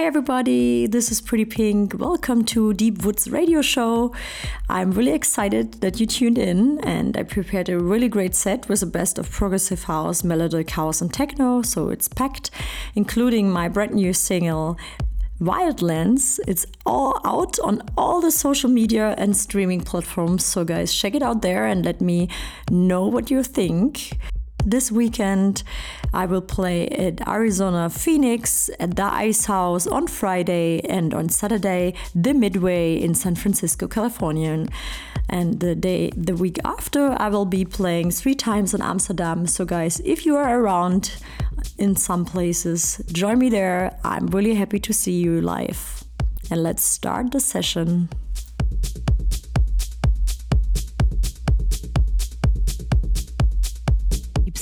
Hi, everybody. This is Pretty Pink. Welcome to Deep Woods Radio Show. I'm really excited that you tuned in, and I prepared a really great set with the best of progressive house, melodic house, and techno. So it's packed, including my brand new single. Wildlands. It's all out on all the social media and streaming platforms. So, guys, check it out there and let me know what you think. This weekend, I will play at Arizona Phoenix, at the Ice House on Friday, and on Saturday, the Midway in San Francisco, California. And the day, the week after, I will be playing three times in Amsterdam. So, guys, if you are around in some places, join me there. I'm really happy to see you live. And let's start the session.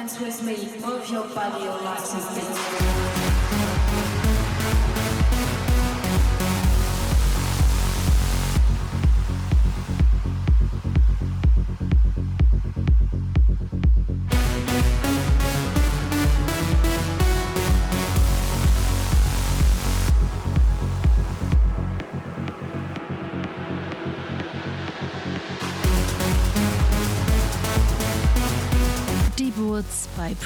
With me, move your body, your life is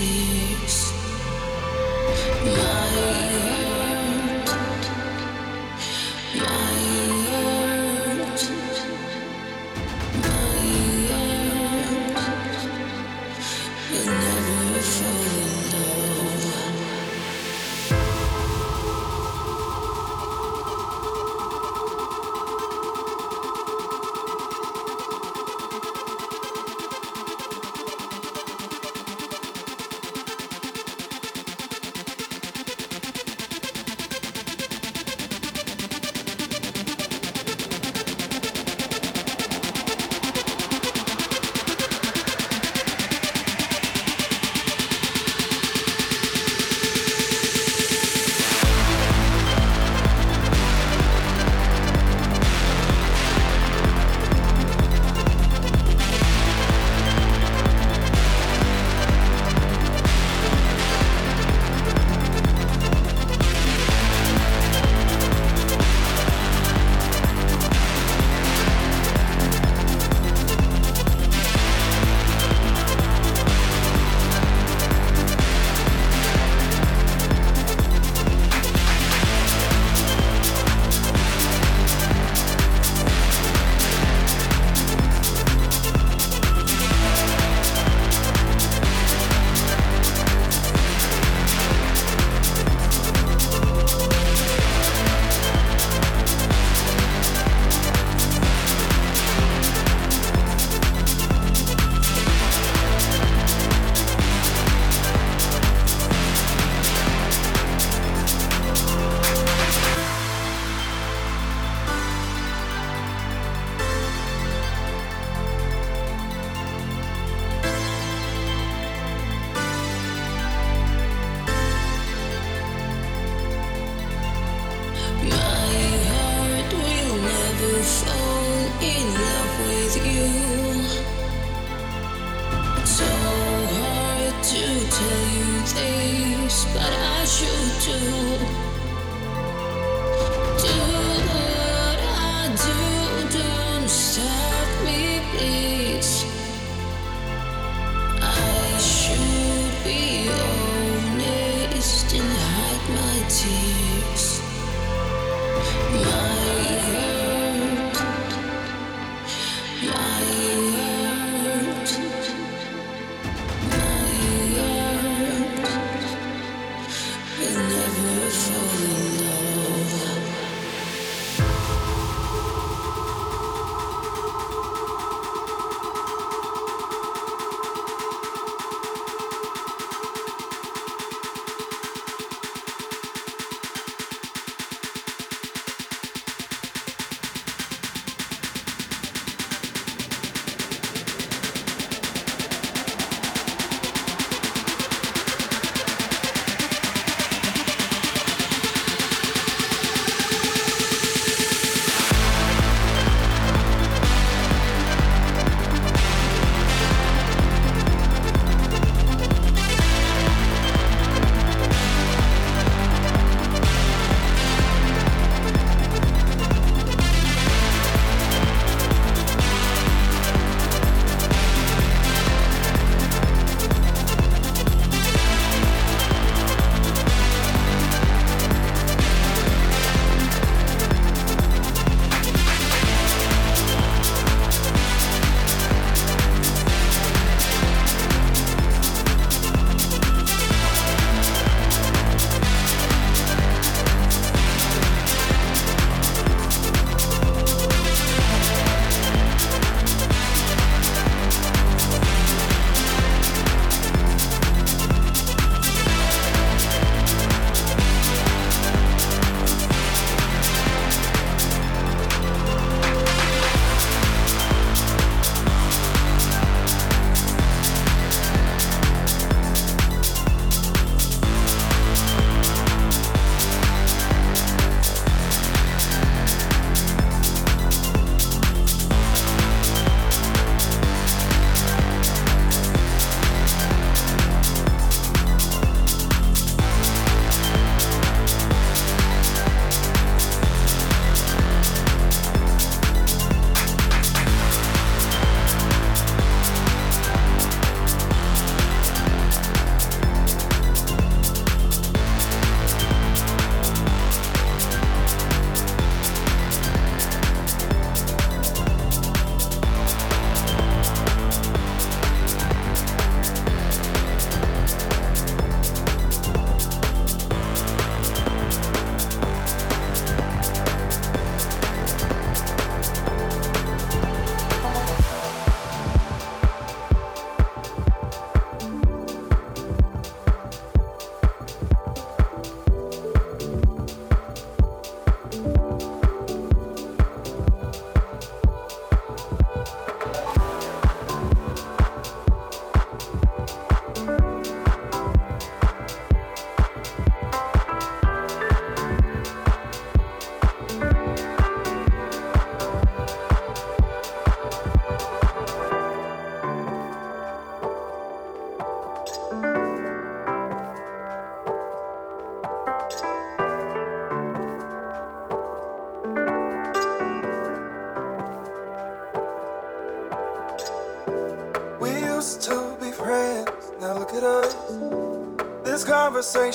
My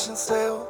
And sail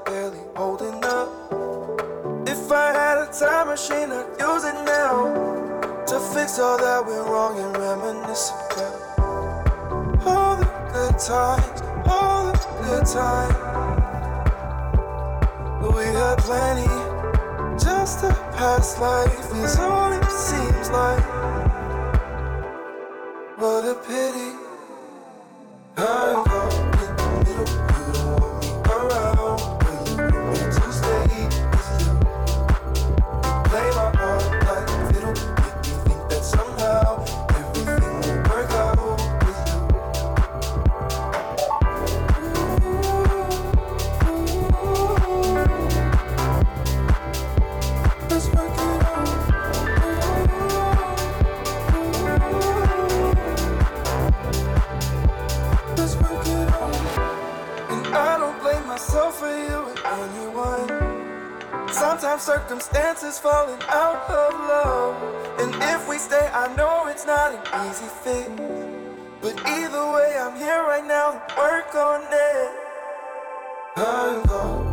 and go.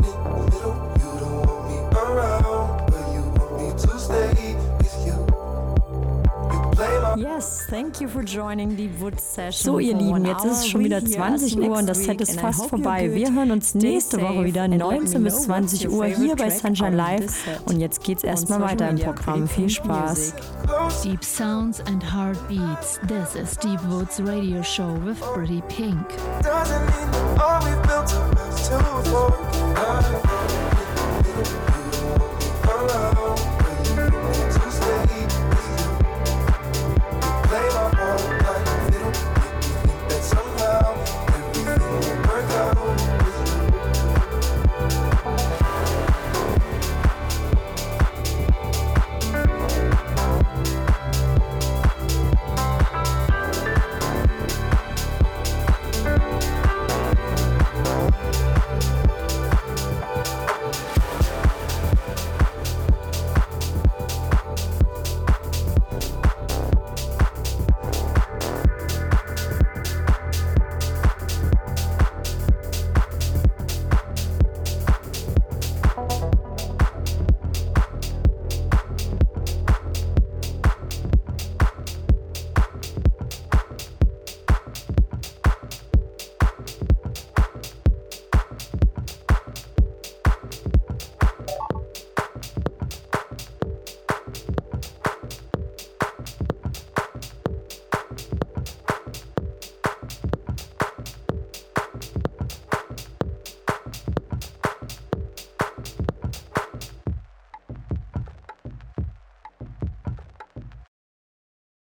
Yes, thank you for joining the Wood Session. So, ihr Lieben, jetzt ist es schon wieder 20 Uhr und das Set ist fast vorbei. Wir hören uns nächste Woche wieder 19 bis 20 Uhr hier bei Sunshine Live. Und jetzt geht's erstmal weiter im Programm. Viel Spaß. Deep Sounds and Heartbeats. This is Deep Woods Radio Show with Pretty Pink. Doesn't